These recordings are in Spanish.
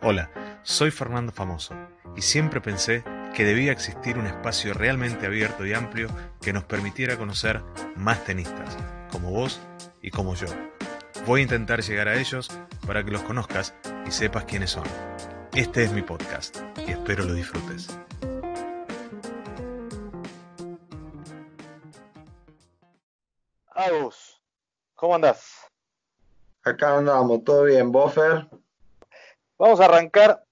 Hola, soy Fernando Famoso y siempre pensé que debía existir un espacio realmente abierto y amplio que nos permitiera conocer más tenistas, como vos y como yo. Voy a intentar llegar a ellos para que los conozcas y sepas quiénes son. Este es mi podcast y espero lo disfrutes. Agus, ¿cómo andás? Acá andamos, todo bien, Buffer. Vamos a arrancar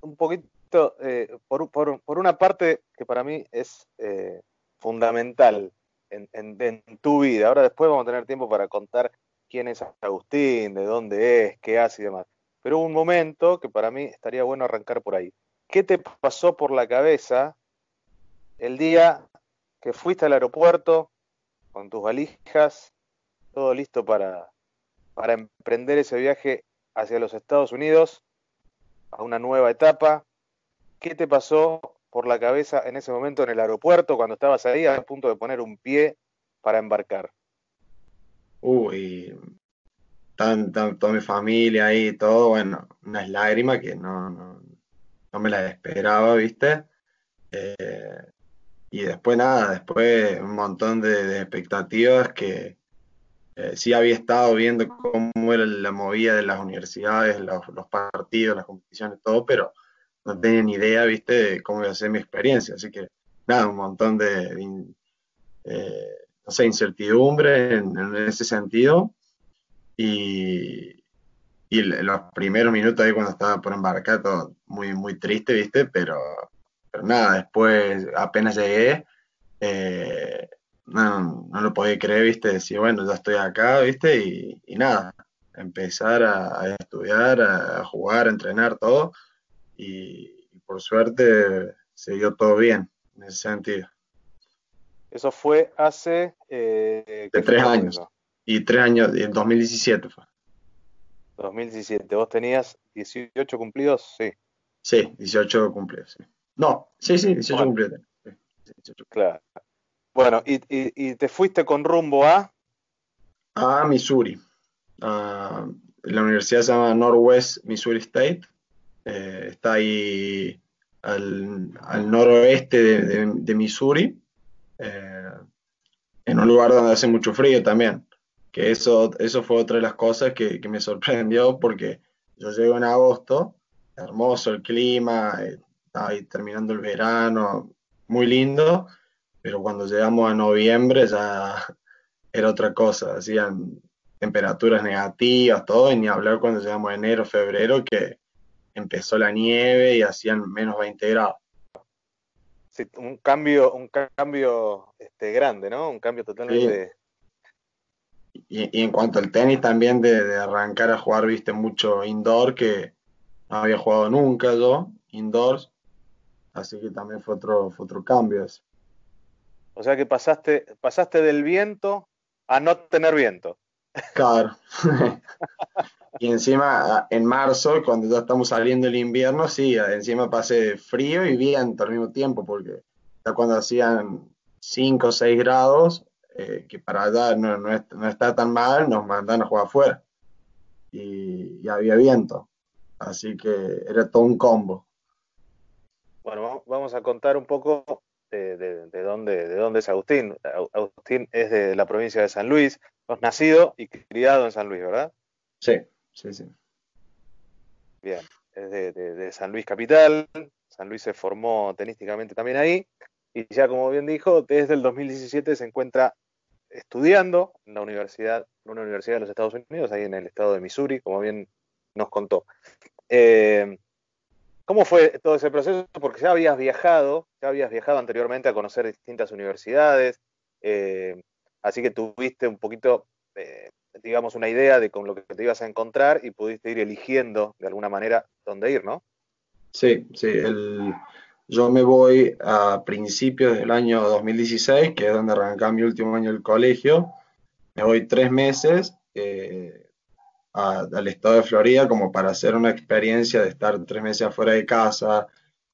un poquito eh, por, por- por una parte que para mí es eh, fundamental en, en- tu vida. Ahora después vamos a tener tiempo para contar quién es Agustín, de dónde es, qué hace y demás. Pero hubo un momento que para mí estaría bueno arrancar por ahí. ¿Qué te pasó por la cabeza el día que fuiste al aeropuerto con tus valijas, todo listo para, para emprender ese viaje hacia los Estados Unidos, a una nueva etapa. ¿Qué te pasó por la cabeza en ese momento en el aeropuerto cuando estabas ahí a punto de poner un pie para embarcar? Uy, tan, tan- toda mi familia ahí todo, bueno, unas lágrimas que no, no, no me las esperaba, ¿viste? Eh, y después nada, después un montón de expectativas que eh, sí había estado viendo cómo era la movida de las universidades, los, partidos, las competiciones, todo, pero no tenía ni idea, ¿viste? De cómo iba a ser mi experiencia. Así que nada, un montón de, eh, no sé, incertidumbre en, ese sentido. Y, y los primeros minutos ahí cuando estaba por embarcar, todo muy, muy triste, ¿viste? Pero, pero nada, después apenas llegué, eh, no, no lo podía creer, ¿viste? Decir, bueno, ya estoy acá, ¿viste? Y, y nada, empezar a, a estudiar, a, a jugar, a entrenar, todo. Y, y por suerte se dio todo bien en ese sentido. Eso fue hace... eh, ¿qué De tres años. Y tres años, en 2017 fue. 2017. ¿Vos tenías 18 cumplidos? Sí, Sí, 18 cumplidos, sí. No, sí, sí, 18 Bueno. cumplidos. Sí, 18. claro. Bueno, y, y- te fuiste con rumbo a... A Missouri. La universidad se llama Northwest Missouri State. Eh, está ahí al, al noroeste de, de- Missouri, eh, en un lugar donde hace mucho frío también. Que eso, eso fue otra de las cosas que, que me sorprendió porque yo llego en agosto, hermoso el clima, eh, ahí terminando el verano, muy lindo, pero cuando llegamos a noviembre ya era otra cosa, hacían temperaturas negativas, todo, y ni hablar cuando llegamos a enero, febrero, que empezó la nieve y hacían menos 20 grados. sí, un cambio, un ca- cambio este, grande, ¿no? Un cambio totalmente... Y, y en cuanto al tenis también de, de arrancar a jugar, viste, mucho indoor, que no había jugado nunca yo, indoors, así que también fue otro, fue otro cambio ese. O sea que pasaste, pasaste del viento a no tener viento. Claro. Y encima en marzo, cuando ya estamos saliendo el invierno, sí, encima pasé frío y viento al mismo tiempo, porque ya cuando hacían 5 o 6 grados, eh, que para allá no, no, es- no está tan mal, nos mandan a jugar afuera. Y, y había viento. Así que era todo un combo. Bueno, vamos a contar un poco de, de- de dónde, de dónde es Agustín. Agustín es de la provincia de San Luis, nacido y criado en San Luis, ¿verdad? Sí, sí, sí. Bien, es de, de- de San Luis Capital. San Luis se formó tenísticamente también ahí. Y ya como bien dijo, desde el 2017 se encuentra estudiando en la universidad, en una universidad de los Estados Unidos, ahí en el estado de Missouri, como bien nos contó. Eh, ¿Cómo fue todo ese proceso? Porque ya habías viajado, ya habías viajado anteriormente a conocer distintas universidades, eh, así que tuviste un poquito, eh, digamos, una idea de con lo que te ibas a encontrar y pudiste ir eligiendo de alguna manera dónde ir, ¿no? Sí, sí, yo me voy a principios del año 2016, que es donde arrancaba mi último año del colegio. Me voy tres meses eh, a- al estado de Florida como para hacer una experiencia de estar tres meses afuera de casa,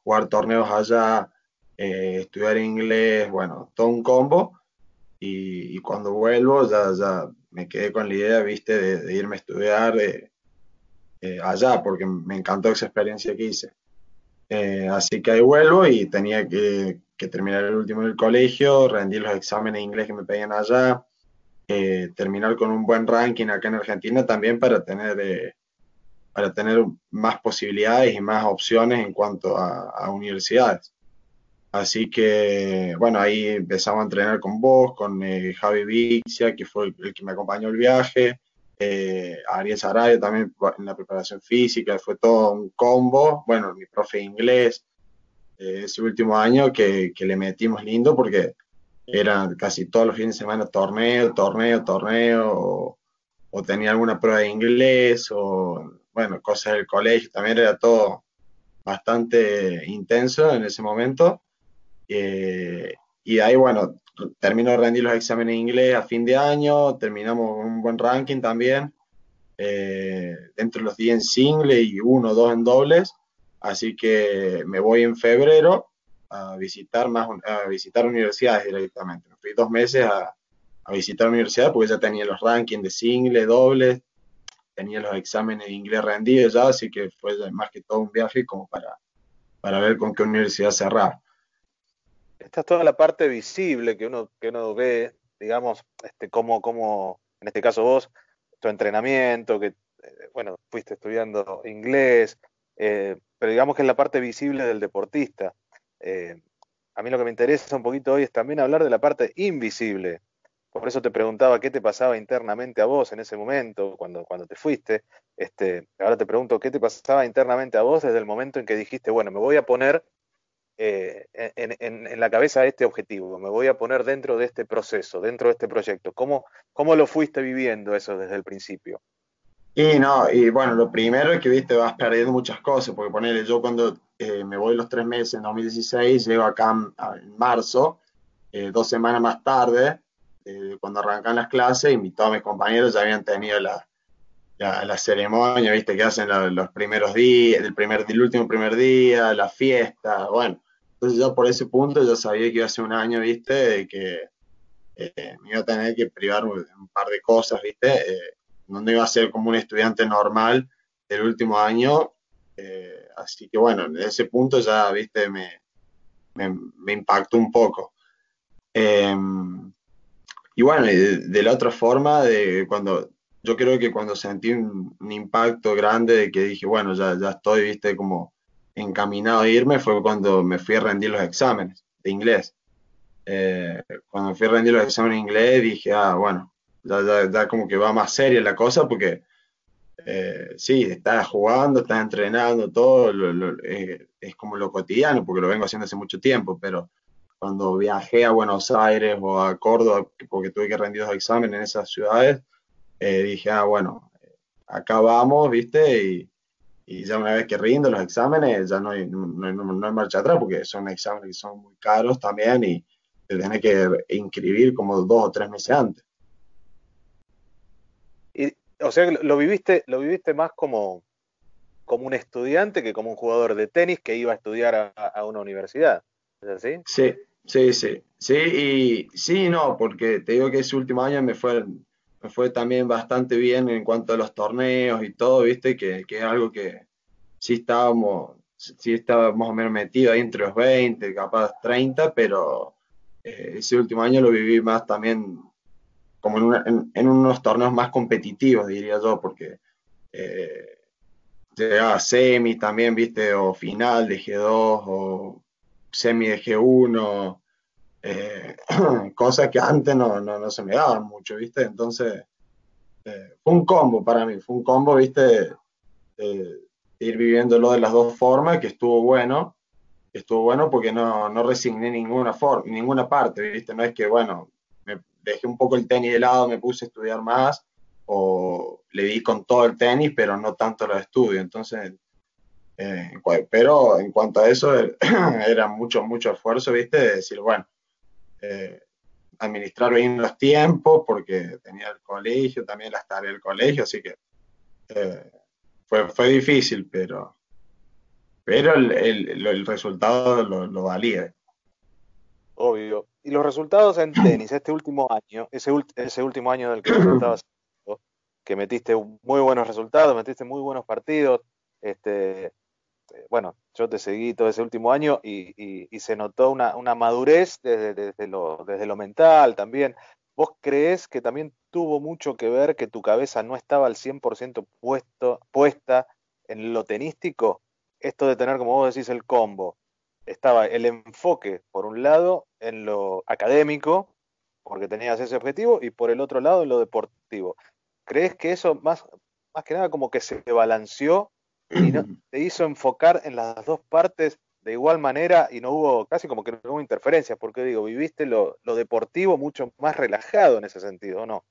jugar torneos allá, eh, estudiar inglés, bueno, todo un combo. Y, y cuando vuelvo ya, ya me quedé con la idea, viste, de, de irme a estudiar. eh, eh, allá, porque me encantó esa experiencia que hice. Eh, así que ahí vuelvo y tenía que, terminar el último del colegio, rendir los exámenes de inglés que me pedían allá, eh, terminar con un buen ranking acá en Argentina también para tener, para tener más posibilidades y más opciones en cuanto a, universidades. Así que, bueno, ahí empezamos a entrenar con vos, con Javi Vixia, que fue el, que me acompañó el viaje, eh, Ariel Sarabia también en la preparación física, fue todo un combo. Bueno, mi profe de inglés, eh, ese último año que, le metimos lindo porque eran casi todos los fines de semana torneo, torneo, torneo, o, tenía alguna prueba de inglés, o bueno, cosas del colegio, también era todo bastante intenso en ese momento. Eh, y ahí, bueno, termino de rendir los exámenes de inglés a fin de año, terminamos un buen ranking también, eh, entre los 10 en single y uno o dos en dobles, así que me voy en febrero a visitar más a visitar universidades directamente. Me fui dos meses a, visitar universidades porque ya tenía los rankings de single, dobles, tenía los exámenes de inglés rendidos ya, así que fue más que todo un viaje como para, para ver con qué universidad cerrar esta es toda la parte visible que uno, que uno ve, digamos, este, como, como, en este caso vos, tu entrenamiento, que, eh, bueno, fuiste estudiando inglés, eh, pero digamos que es la parte visible del deportista. Eh, a mí lo que me interesa un poquito hoy es también hablar de la parte invisible. Por eso te preguntaba qué te pasaba internamente a vos en ese momento, cuando, cuando te fuiste. Este, ahora te pregunto qué te pasaba internamente a vos desde el momento en que dijiste, bueno, me voy a poner eh, en, la cabeza este objetivo, me voy a poner dentro de este proceso, dentro de este proyecto. ¿Cómo, cómo lo fuiste viviendo eso desde el principio? Y no, y bueno, lo primero es que viste, vas perdiendo muchas cosas, porque ponele, yo cuando eh, me voy los tres meses en 2016, llego acá en, marzo, eh, dos semanas más tarde, cuando arrancan las clases, y todos mis compañeros ya habían tenido la, la, ceremonia, viste, que hacen los primeros días, el, primer, el último primer día, la fiesta, bueno, entonces yo por ese punto yo sabía que iba a ser un año, viste, de que eh, me iba a tener que privar un, par de cosas, viste, eh, no iba a ser como un estudiante normal del último año. Eh, así que bueno, en ese punto ya, viste, me, me, impactó un poco. Em, y bueno, de, la otra forma, de cuando yo creo que cuando sentí un, impacto grande de que dije, bueno, ya, ya estoy, viste, como encaminado a irme fue cuando me fui a rendir los exámenes de inglés. Eh, cuando fui a rendir los exámenes de inglés dije, ah, bueno, ya, ya, como que va más seria la cosa porque eh, sí, estás jugando, estás entrenando, todo, eh, es como lo cotidiano porque lo vengo haciendo hace mucho tiempo, pero cuando viajé a Buenos Aires o a Córdoba, porque tuve que rendir los exámenes en esas ciudades, dije, ah, bueno, acá vamos, viste, y, ya una vez que rindo los exámenes, ya no hay, no, hay marcha atrás, porque son exámenes que son muy caros también y te que inscribir como dos o tres meses antes. O sea, lo viviste, lo viviste más como, como un estudiante que como un jugador de tenis que iba a estudiar a, una universidad. Sí, sí, sí. Sí, y sí, no, porque te digo que ese último año me fue fue también bastante bien en cuanto a los torneos y todo, viste, que, que es algo que sí estábamos, sí estábamos más o menos metidos ahí entre los 20, capaz 30, pero eh, ese último año lo viví más también como en, unos torneos más competitivos, diría yo, porque eh, llegaba semi también, viste, o final de G2 o semi de G1 eh, cosas que antes no, no, se me daban mucho, ¿viste? Entonces, eh, fue un combo para mí, fue un combo, ¿viste? ir viviéndolo de las dos formas, que estuvo bueno, estuvo bueno porque no, no resigné ninguna, forma, ninguna parte, ¿viste? No es que, bueno, dejé un poco el tenis de lado, me puse a estudiar más, o le di con todo el tenis, pero no tanto los estudios, entonces... Eh, pero en cuanto a eso, era mucho, mucho esfuerzo, ¿viste? De decir, bueno, eh, administrar bien los tiempos, porque tenía el colegio, también las tareas del colegio, así que eh, fue, fue difícil, pero, pero el, el, resultado lo, lo, valía. Obvio. Y los resultados en tenis, este último año, ese, ese último año del que estabas que metiste muy buenos resultados, metiste muy buenos partidos. Este, eh, bueno, yo te seguí todo ese último año y, se notó una, madurez desde, desde, lo, desde lo mental también. ¿Vos crees que también tuvo mucho que ver que tu cabeza no estaba al 100% puesto, puesta en lo tenístico? Esto de tener, como vos decís, el combo. Estaba el enfoque, por un lado, en lo académico, porque tenías ese objetivo, y por el otro lado, en lo deportivo. ¿Crees que eso más, más que nada como que se balanceó y no, te hizo enfocar en las dos partes de igual manera y no hubo, casi como que no hubo interferencias, porque digo, viviste lo, deportivo mucho más relajado en ese sentido, ¿o no?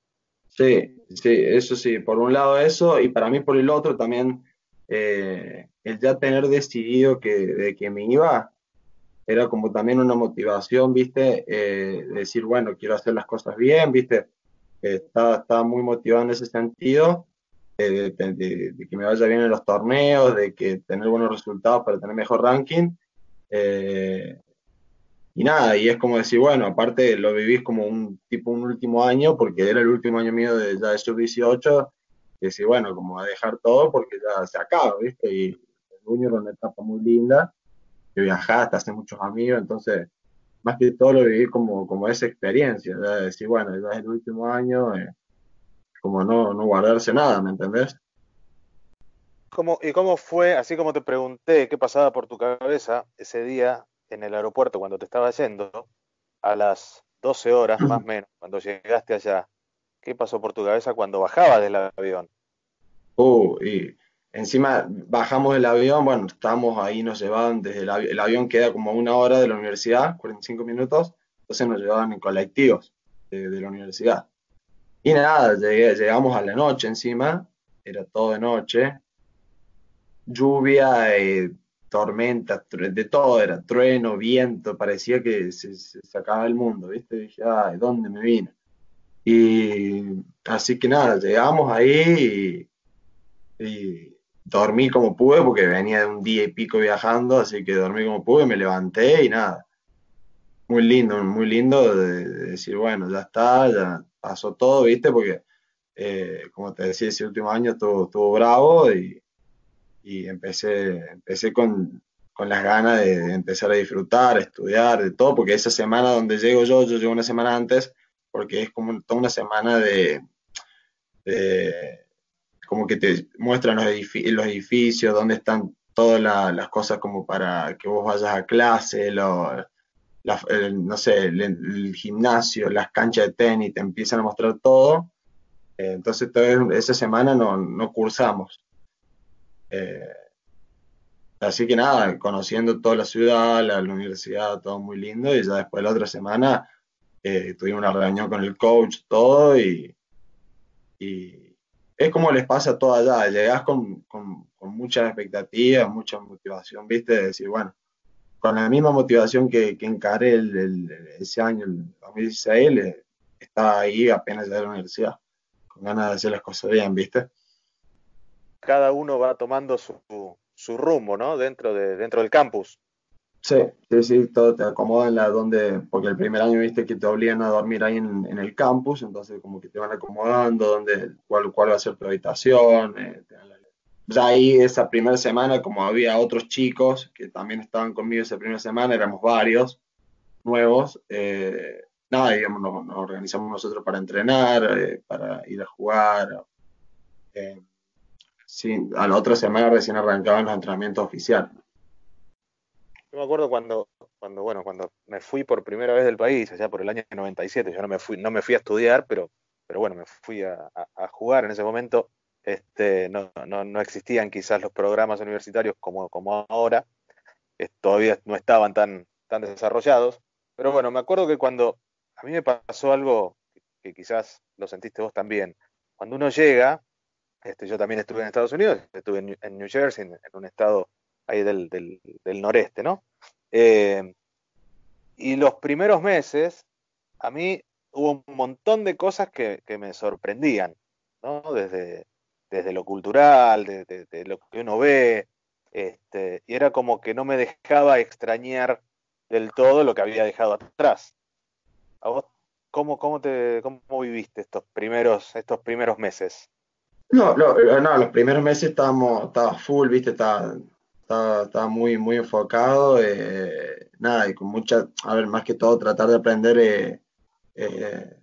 Sí, sí, eso sí, por un lado eso, y para mí por el otro también, eh, el ya tener decidido que, de que me iba, era como también una motivación, ¿viste? Eh, decir, bueno, quiero hacer las cosas bien, ¿viste? estaba, estaba muy motivado en ese sentido de, que me vaya bien en los torneos, de que tener buenos resultados para tener mejor ranking. Eh, y nada, y es como decir, bueno, aparte lo vivís como un tipo un último año, porque era el último año mío de, ya de sub-18, y decir, bueno, como a dejar todo porque ya se acaba, ¿viste? Y el junior era una etapa muy linda, que viajaste, hace muchos amigos, entonces, más que todo lo viví como, como esa experiencia, de decir, bueno, ya es el último año, eh, como no, no guardarse nada, ¿me entendés? ¿Cómo, ¿Y cómo fue, así como te pregunté qué pasaba por tu cabeza ese día en el aeropuerto cuando te estaba yendo, a las 12 horas más o menos, cuando llegaste allá, qué pasó por tu cabeza cuando bajabas del avión? Uh, y encima bajamos del avión, bueno, estábamos ahí, nos llevaban desde el, avión, el queda como una hora de la universidad, 45 minutos, entonces nos llevaban en colectivos de la universidad. Y nada, llegamos a la noche encima, era todo de noche, lluvia, eh, tormenta, de todo, era trueno, viento, parecía que se, acababa el mundo, ¿viste? dije, ay, ¿dónde me vine? Y así que nada, llegamos ahí y, dormí como pude, porque venía de un día y pico viajando, así que dormí como pude, me levanté y nada. Muy lindo, muy lindo de decir, bueno, ya está, ya pasó todo, ¿viste? Porque, eh, como te decía, ese último año estuvo, bravo y, empecé, empecé con, las ganas de, empezar a disfrutar, estudiar, de todo, porque esa semana donde llego yo, yo llego una semana antes, porque es como toda una semana de, como que te muestran los, edificios, dónde están todas las cosas como para que vos vayas a clase, lo, no sé, el, gimnasio, las canchas de tenis, te empiezan a mostrar todo. Eh, entonces, esa semana no, no cursamos. Eh, así que nada, conociendo toda la ciudad, la, universidad, todo muy lindo. Y ya después la otra semana eh, tuvimos una reunión con el coach, todo. Y, y es como les pasa a todo allá. Llegás con, con, con muchas expectativas, mucha motivación, ¿viste? De decir, bueno con la misma motivación que, que encaré ese año, el 2016, estaba ahí apenas de la universidad, con ganas de hacer las cosas bien, ¿viste? Cada uno va tomando su, su rumbo, ¿no? Dentro, de, dentro del campus. Sí, sí, sí, todo te acomoda en la donde, porque el primer año viste que te obligan a dormir ahí en, el campus, entonces como que te van acomodando, donde, cuál, cuál va a ser tu habitación, eh, ya ahí esa primera semana, como había otros chicos que también estaban conmigo esa primera semana, éramos varios nuevos, eh, nada, digamos, nos, organizamos nosotros para entrenar, eh, para ir a jugar. Eh, sí, a la otra semana recién arrancaban los entrenamientos oficiales. Yo me acuerdo cuando, cuando, bueno, cuando me fui por primera vez del país, allá por el año 97, yo no me fui, no me fui a estudiar, pero, pero bueno, me fui a jugar en ese momento. Este, no, no, existían quizás los programas universitarios como, como ahora, todavía no estaban tan, tan desarrollados, pero bueno, me acuerdo que cuando a mí me pasó algo que quizás lo sentiste vos también, cuando uno llega, este, yo también estuve en Estados Unidos, estuve en, New Jersey, en, un estado ahí del, del, noreste, ¿no? Eh, y los primeros meses, a mí hubo un montón de cosas que, que me sorprendían, ¿no? Desde, desde lo cultural, de, lo que uno ve, este, y era como que no me dejaba extrañar del todo lo que había dejado atrás. ¿A vos cómo, cómo, te, cómo viviste estos primeros, estos primeros meses? No, no, los primeros meses estábamos, estaba full, viste, estaba, estaba, muy, muy enfocado, eh, nada, y con mucha, a ver, más que todo tratar de aprender eh, eh,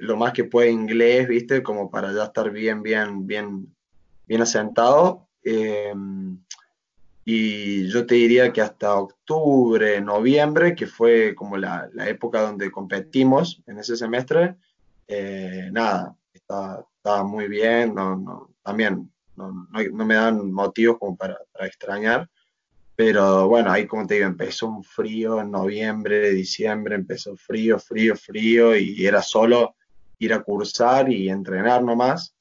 lo, más que, puede inglés, viste, como para ya estar bien, bien, bien, bien asentado. y yo te diría que hasta octubre, noviembre, que fue como la, la época donde competimos en ese semestre, nada, estaba muy bien, también no, no, me dan motivos como para, extrañar, pero bueno, ahí como te digo, empezó un frío en noviembre, diciembre, empezó frío, frío, frío, y era solo ir a cursar y entrenar nomás,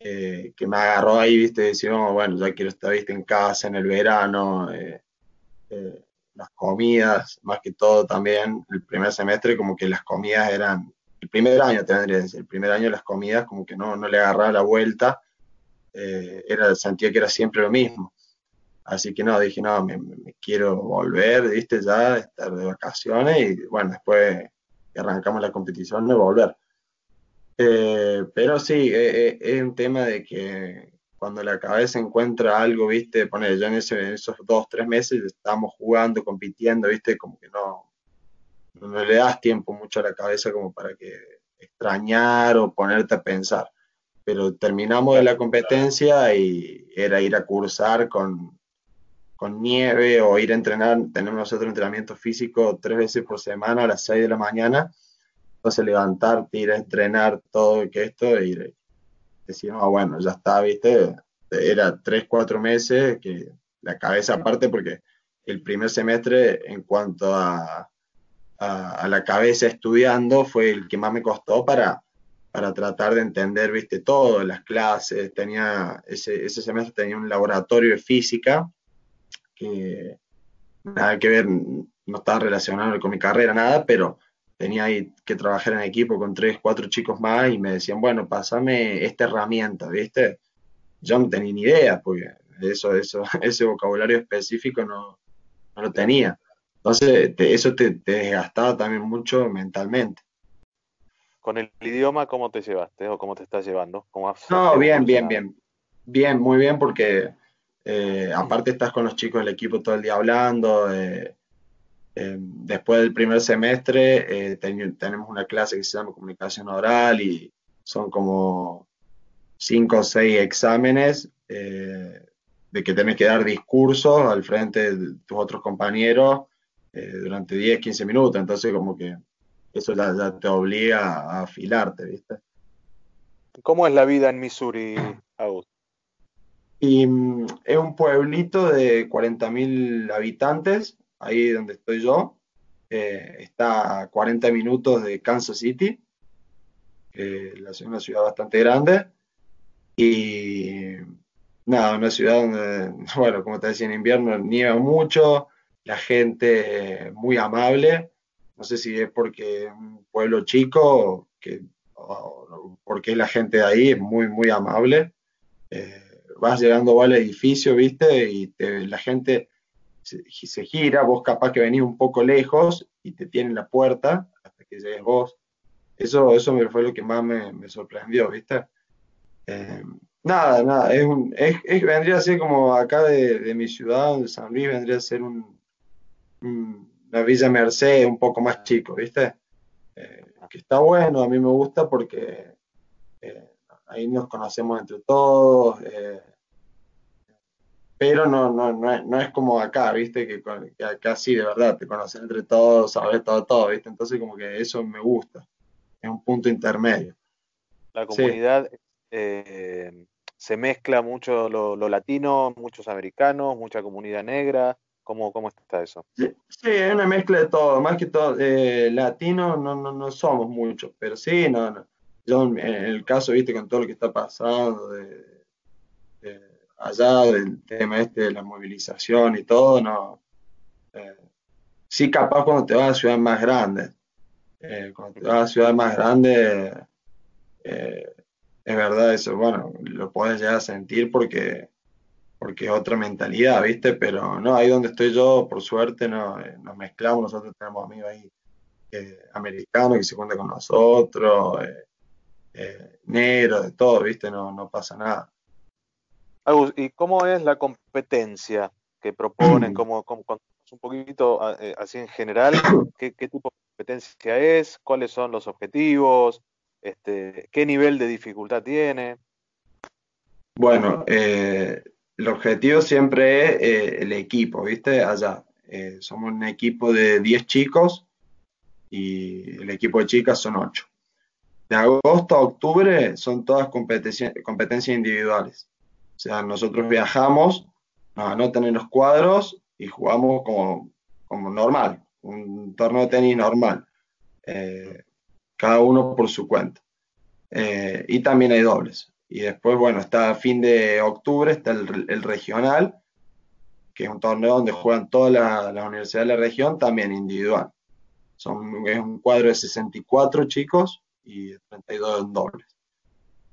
eh, que me agarró ahí, viste, decimos, bueno, ya quiero estar, viste, en casa en el verano, eh, eh, las comidas, más que todo también, el primer semestre como que las comidas eran el primer año, tendría el primer año las comidas como que no, no le agarraba la vuelta, eh, era, sentía que era siempre lo mismo. Así que no, dije, no, me, quiero volver, viste, ya, estar de vacaciones y bueno, después arrancamos la competición, me volver. Eh, pero sí, eh, es un tema de que cuando la cabeza encuentra algo, viste, poner, yo en, ese, esos dos, tres meses estábamos jugando, compitiendo, viste, como que no, no le das tiempo mucho a la cabeza como para que extrañar o ponerte a pensar. Pero terminamos de la competencia y era ir a cursar con, con nieve o ir a entrenar. Tenemos nosotros entrenamiento físico tres veces por semana a las 6 de la mañana. Entonces levantarte, ir a entrenar todo que esto y decir, no, bueno, ya está, viste. Era tres, cuatro meses que la cabeza aparte porque el primer semestre en cuanto a a, la cabeza estudiando fue el que más me costó para, para tratar de entender, viste, todo, las clases, tenía, ese, ese semestre tenía un laboratorio de física que nada que ver, no estaba relacionado con mi carrera, nada, pero tenía que trabajar en equipo con tres, cuatro chicos más y me decían, bueno, pásame esta herramienta, ¿viste? Yo no tenía ni idea, porque eso, eso, ese vocabulario específico no, no lo tenía. Entonces, eso te, desgastaba también mucho mentalmente. ¿Con el idioma cómo te llevaste o cómo te estás llevando? no, bien, bien, bien. Bien, muy bien, porque eh, aparte estás con los chicos del equipo todo el día hablando. Eh, eh, después del primer semestre tenemos una clase que se llama comunicación oral y son como cinco o seis exámenes de que tenés que dar discursos al frente de tus otros compañeros eh, durante 10, 15 minutos, entonces como que eso ya, te obliga a afilarte, ¿viste? ¿Cómo es la vida en Missouri, Augusto? Y mm, es un pueblito de 40.000 habitantes, ahí donde estoy yo. Eh, está a 40 minutos de Kansas City, que es una ciudad bastante grande. Y nada, una ciudad donde, bueno, como te decía, en invierno nieva mucho, la gente muy amable. No sé si es porque un pueblo chico que, porque la gente de ahí es muy, muy amable. Eh, vas llegando al edificio, ¿viste? Y la gente se, gira, vos capaz que venís un poco lejos y te tienen la puerta hasta que llegues vos. Eso, eso me fue lo que más me, sorprendió, ¿viste? Eh, nada, nada, vendría a ser como acá de, de, mi ciudad, de San Luis, vendría a ser un, la Villa Merced un poco más chico, ¿viste? Eh, que está bueno, a mí me gusta porque eh, ahí nos conocemos entre todos, eh, pero no, no, no, es, como acá, ¿viste? Que, acá sí, de verdad, te conoces entre todos, sabes todo, todo, ¿viste? Entonces como que eso me gusta, es un punto intermedio. La comunidad se mezcla mucho lo, lo latino, muchos americanos, mucha comunidad negra. ¿Cómo, cómo está eso? Sí, es una mezcla de todo, más que todo, eh, latino no, no, no somos muchos, pero sí, no, no. Yo en el caso, viste, con todo lo que está pasando allá, del tema este de la movilización y todo, no. Eh, sí, capaz cuando te vas a ciudades más grandes, eh, cuando te vas a ciudades más grandes, es verdad eso, bueno, lo puedes llegar a sentir porque porque es otra mentalidad, ¿viste? Pero no, ahí donde estoy yo, por suerte, no, eh, nos mezclamos, nosotros tenemos amigos ahí eh, americanos que se cuentan con nosotros, eh, negro, de todo, ¿viste? No, no pasa nada. Agus, ¿y cómo es la competencia que proponen? ¿Cómo, cómo, un poquito así en general, ¿qué, tipo de competencia es, cuáles son los objetivos, este, qué nivel de dificultad tiene. Bueno, eh, el objetivo siempre es eh, el equipo, ¿viste? Allá. somos un equipo de 10 chicos y el equipo de chicas son 8. De agosto a octubre son todas competencias, competencias individuales. O sea, nosotros viajamos, nos anotan en los cuadros y jugamos como, como normal, un torneo de tenis normal, eh, cada uno por su cuenta. Eh, y también hay dobles. Y después, bueno, está a fin de octubre, está el, regional, que es un torneo donde juegan todas las universidades de la región, también individual. Son, es un cuadro de 64 chicos y 32 en dobles.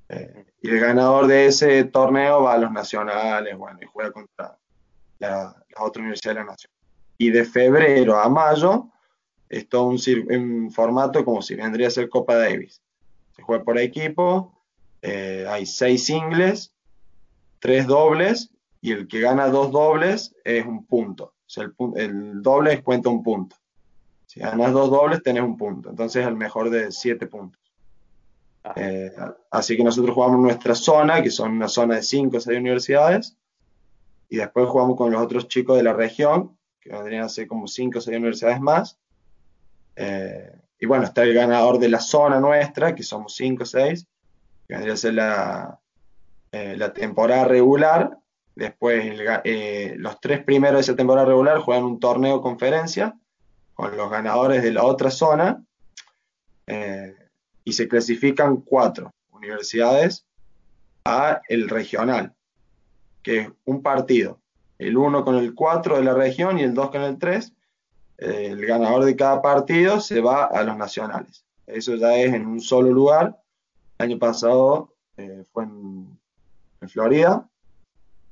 Eh, y el ganador de ese torneo va a los nacionales, bueno, y juega contra la, otra universidad de la nación. Y de febrero a mayo es todo un, formato como si vendría a ser Copa Davis. Se juega por equipo, eh, hay seis singles, tres dobles y el que gana dos dobles es un punto. O sea, el, doble cuenta un punto. Si ganas dos dobles, tenés un punto. Entonces es el mejor de siete puntos. Eh, así que nosotros jugamos nuestra zona, que son una zona de cinco o seis universidades, y después jugamos con los otros chicos de la región, que vendrían a ser como 5 o 6 universidades más. Eh, y bueno, está el ganador de la zona nuestra, que somos 5 o 6, que vendría a ser la, eh, la temporada regular. Después eh, los tres primeros de esa temporada regular juegan un torneo conferencia con los ganadores de la otra zona y se clasifican cuatro universidades a el regional que es un partido, el 1 con el 4 de la región y el 2 con el 3, eh, el ganador de cada partido se va a los nacionales. Eso ya es en un solo lugar. El año pasado eh, fue en, Florida.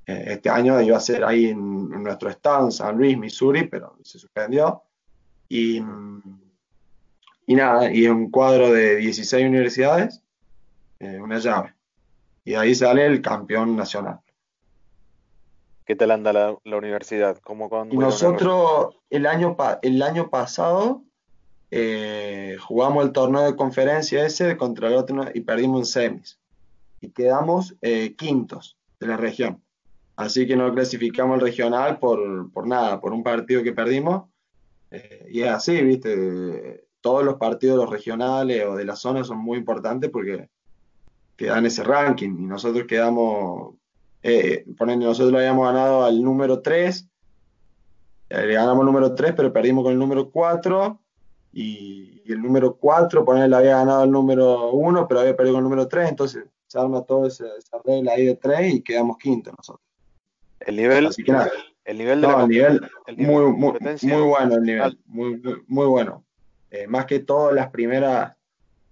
Eh, este año iba a ser ahí en, nuestro estado, en San Luis, Missouri, pero se suspendió. Y, y nada, y un cuadro de 16 universidades, una llave. Y ahí sale el campeón nacional. ¿Qué tal anda la, universidad? ¿Cómo, y nosotros el año, el año pasado eh, jugamos el torneo de conferencia ese contra el otro y perdimos en semis. Y quedamos eh, quintos de la región. Así que no clasificamos el regional por, nada, por un partido que perdimos. Eh, y es así, ¿viste? Todos los partidos los regionales o de la zona son muy importantes porque quedan ese ranking y nosotros quedamos eh, nosotros habíamos ganado al número 3, eh, ganamos el número 3, pero perdimos con el número 4, y, el número 4, poner le había ganado el número 1, pero había perdido el número 3, entonces se arma toda esa, regla ahí de 3 y quedamos quinto nosotros. El nivel, Así que nada, el nivel de el nivel, muy, muy, muy, bueno el nivel, muy, muy, bueno. Eh, más que todas las primeras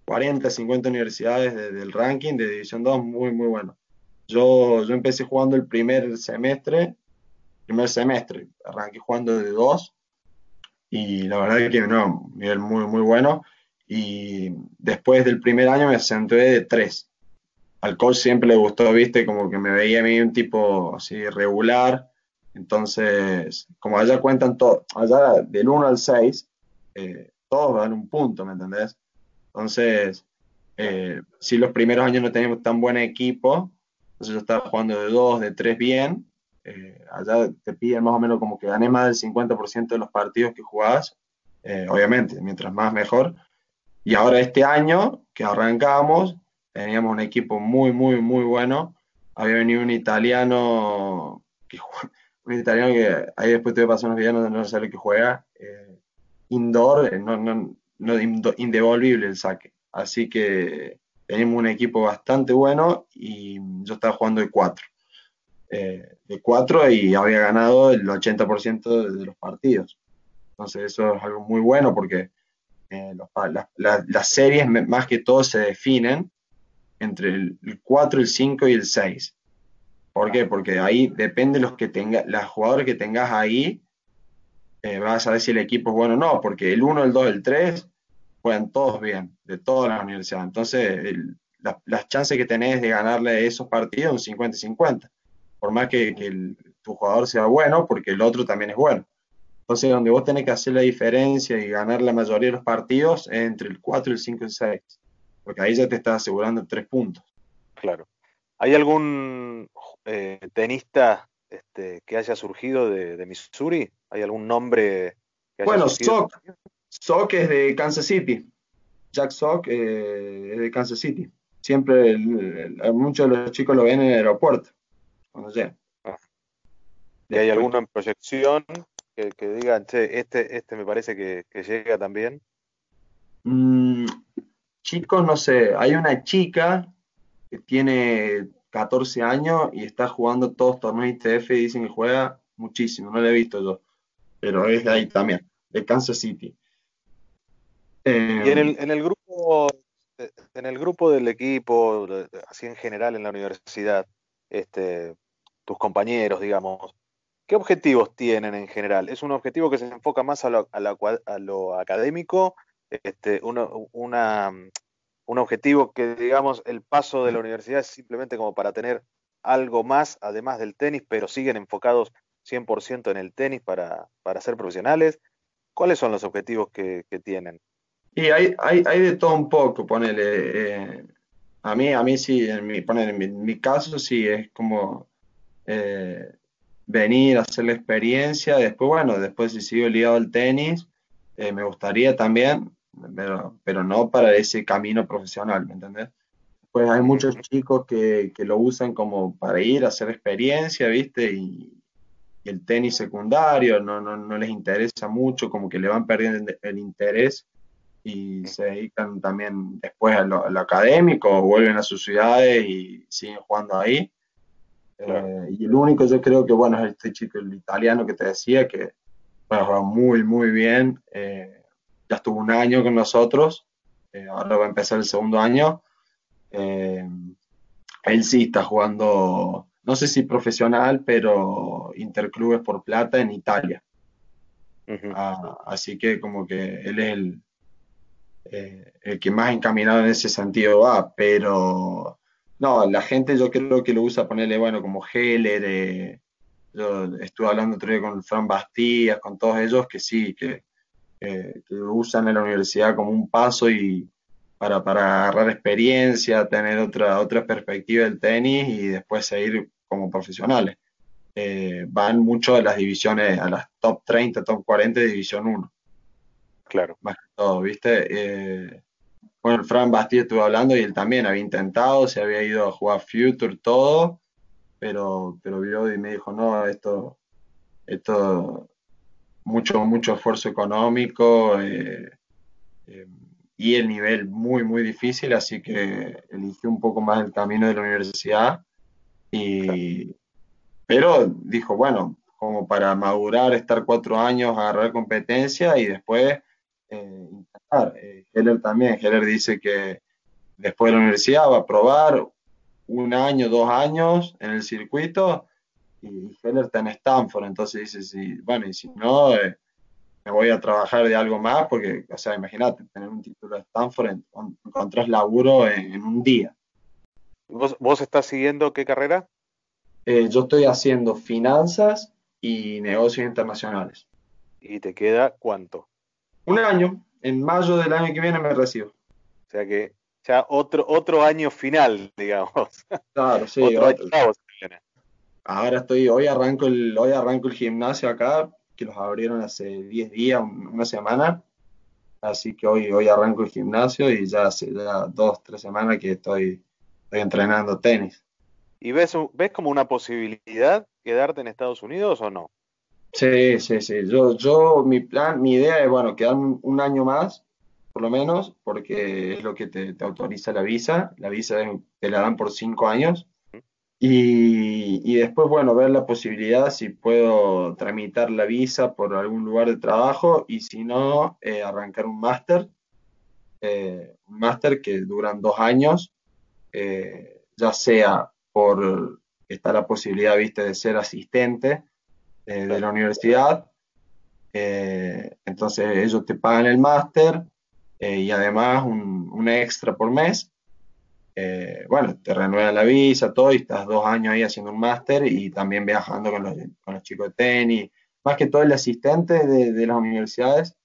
40, 50 universidades del ranking de División 2, muy, muy bueno. Yo, yo empecé jugando el primer semestre, primer semestre, arranqué jugando de dos y la verdad que no, nivel muy, muy bueno. Y después del primer año me senté de tres. Al coach siempre le gustó, viste, como que me veía a mí un tipo así regular. Entonces, como allá cuentan todo, allá del 1 al 6, eh, todos dan un punto, ¿me entendés? Entonces, eh, si los primeros años no teníamos tan buen equipo, entonces yo estaba jugando de dos, de tres bien. Eh, allá te piden más o menos como que gané más del 50% de los partidos que jugabas. Eh, obviamente, mientras más mejor. Y ahora este año que arrancamos, teníamos un equipo muy, muy, muy bueno. Había venido un italiano, que, un italiano que ahí después te voy a pasar unos videos, no, no sé lo que juega. Eh, indoor, no, no, no, indevolvible el saque. Así que Teníamos un equipo bastante bueno y yo estaba jugando de 4. Eh, de 4 y había ganado el 80% de los partidos. Entonces eso es algo muy bueno porque eh, las series más que todo se definen entre el, 4, el 5 y el 6. ¿Por qué? Porque ahí depende los que tenga, los jugadores que tengas ahí, eh, vas a ver si el equipo es bueno o no, porque el 1, el 2, el 3 juegan todos bien, de todas las universidades. Entonces, las chances que tenés de ganarle esos partidos son 50 y 50. Por más que, tu jugador sea bueno, porque el otro también es bueno. Entonces, donde vos tenés que hacer la diferencia y ganar la mayoría de los partidos es entre el 4, el 5 y el 6. Porque ahí ya te estás asegurando tres puntos. Claro. ¿Hay algún eh, tenista este, que haya surgido de, Missouri? ¿Hay algún nombre que haya Bueno, Sock. Sock es de Kansas City. Jack Sock eh, es de Kansas City. Siempre muchos de los chicos lo ven en el aeropuerto. Cuando ah. ¿Y hay alguna en proyección que, digan, che, este, este me parece que, llega también? Mm, chicos, no sé. Hay una chica que tiene 14 años y está jugando todos torneos ITF y dicen que juega muchísimo, no la he visto yo, pero es de ahí también, de Kansas City. y en el, en el grupo en el grupo del equipo, así en general en la universidad, este, tus compañeros, digamos, ¿qué objetivos tienen en general? ¿Es un objetivo que se enfoca más a lo, a lo académico? Este, una, un objetivo que, digamos, el paso de la universidad es simplemente como para tener algo más, además del tenis, pero siguen enfocados 100% en el tenis para, ser profesionales. ¿Cuáles son los objetivos que, tienen? Y hay, hay, hay, de todo un poco, ponele. Eh, a mí, a mí sí, en mi, en mi, caso sí, es como eh, venir a hacer la experiencia. Después, bueno, después si sigo ligado al tenis, eh, me gustaría también pero, pero no para ese camino profesional, ¿me entendés? Pues hay muchos chicos que, que lo usan como para ir a hacer experiencia, ¿viste? Y, el tenis secundario no, no, no, les interesa mucho, como que le van perdiendo el interés y se dedican también después a lo, académico, vuelven a sus ciudades y siguen jugando ahí. Eh, y el único yo creo que, bueno, es este chico, el italiano que te decía, que juega muy, muy bien. Eh, ya estuvo un año con nosotros, eh, ahora va a empezar el segundo año. Él sí está jugando, no sé si profesional, pero interclubes por plata en Italia. Ah, así que como que él es el, el que más encaminado en ese sentido va, pero no, la gente yo creo que lo usa ponerle, bueno, como Heller, yo estuve hablando otro día con Fran Bastías, con todos ellos, que sí, que que lo usan en la universidad como un paso y para, agarrar experiencia, tener otra, otra perspectiva del tenis y después seguir como profesionales. Eh, van mucho a las divisiones, a las top 30, top 40 de División 1. Claro. Más que todo, ¿viste? Eh, bueno, Fran Bastille estuvo hablando y él también había intentado, se había ido a jugar Future, todo, pero, pero vio y me dijo, no, esto, esto mucho, mucho esfuerzo económico eh, eh, y el nivel muy, muy difícil, así que eligió un poco más el camino de la universidad. Y, pero dijo, bueno, como para madurar, estar cuatro años, agarrar competencia y después eh, intentar. Heller también, Heller dice que después de la universidad va a probar un año, dos años en el circuito y Heller está en Stanford, entonces dice, sí, bueno, y si no, eh, me voy a trabajar de algo más, porque, o sea, imagínate, tener un título de Stanford, encontrás laburo en, un día. ¿Vos, estás siguiendo qué carrera? Eh, yo estoy haciendo finanzas y negocios internacionales. ¿Y te queda cuánto? Un año. En mayo del año que viene me recibo. O sea que ya otro, otro año final, digamos. Claro, sí. otro, Ahora estoy, hoy arranco el, hoy arranco el gimnasio acá, que los abrieron hace 10 días, una semana. Así que hoy, hoy arranco el gimnasio y ya hace ya dos, tres semanas que estoy, entrenando tenis. ¿Y ves, ves como una posibilidad quedarte en Estados Unidos o no? Sí, sí, sí. Yo, yo, mi plan, mi idea es, bueno, quedarme un, año más, por lo menos, porque es lo que te, te autoriza la visa. La visa te la dan por cinco años. Y, después, bueno, ver la posibilidad si puedo tramitar la visa por algún lugar de trabajo y si no, eh, arrancar un máster, eh, un máster que duran dos años, eh, ya sea por, está la posibilidad, viste, de ser asistente de la universidad, entonces ellos te pagan el máster y además un, un extra por mes eh, bueno, te renuevan la visa, todo, y estás dos años ahí haciendo un máster y también viajando con los, con los chicos de tenis. Más que todo el asistente de, de las universidades,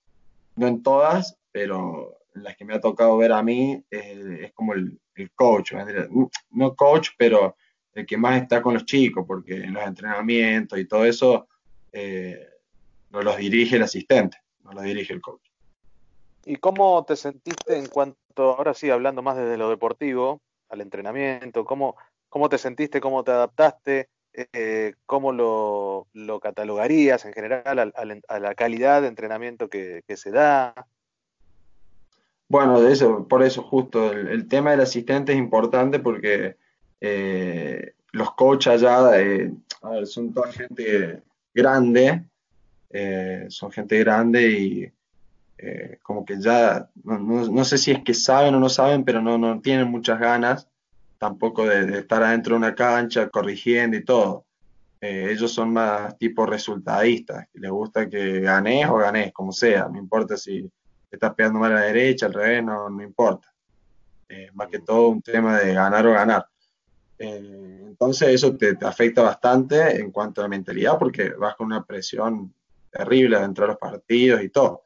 no en todas, pero las que me ha tocado ver a mí, es como el, el coach, no coach, pero el que más está con los chicos, porque en los entrenamientos y todo eso eh, no los dirige el asistente, no los dirige el coach. ¿Y cómo te sentiste en cuanto, ahora sí, hablando más desde lo deportivo, al entrenamiento, cómo, cómo te sentiste, cómo te adaptaste, eh, cómo lo, catalogarías en general a, la calidad de entrenamiento que, se da? Bueno, de eso, por eso justo, el, tema del asistente es importante porque eh, los coaches allá eh, son toda gente grande, son gente grande y eh, como que ya, no, sé si es que saben o no saben, pero no, no tienen muchas ganas tampoco de, estar adentro de una cancha corrigiendo y todo. Eh, ellos son más tipo resultadistas, les gusta que ganes o ganes, como sea, no importa si estás pegando mal a la derecha, al revés, no, no importa. Eh, más que todo un tema de ganar o ganar. Entonces eso te, te, afecta bastante en cuanto a la mentalidad porque vas con una presión terrible dentro de los partidos y todo.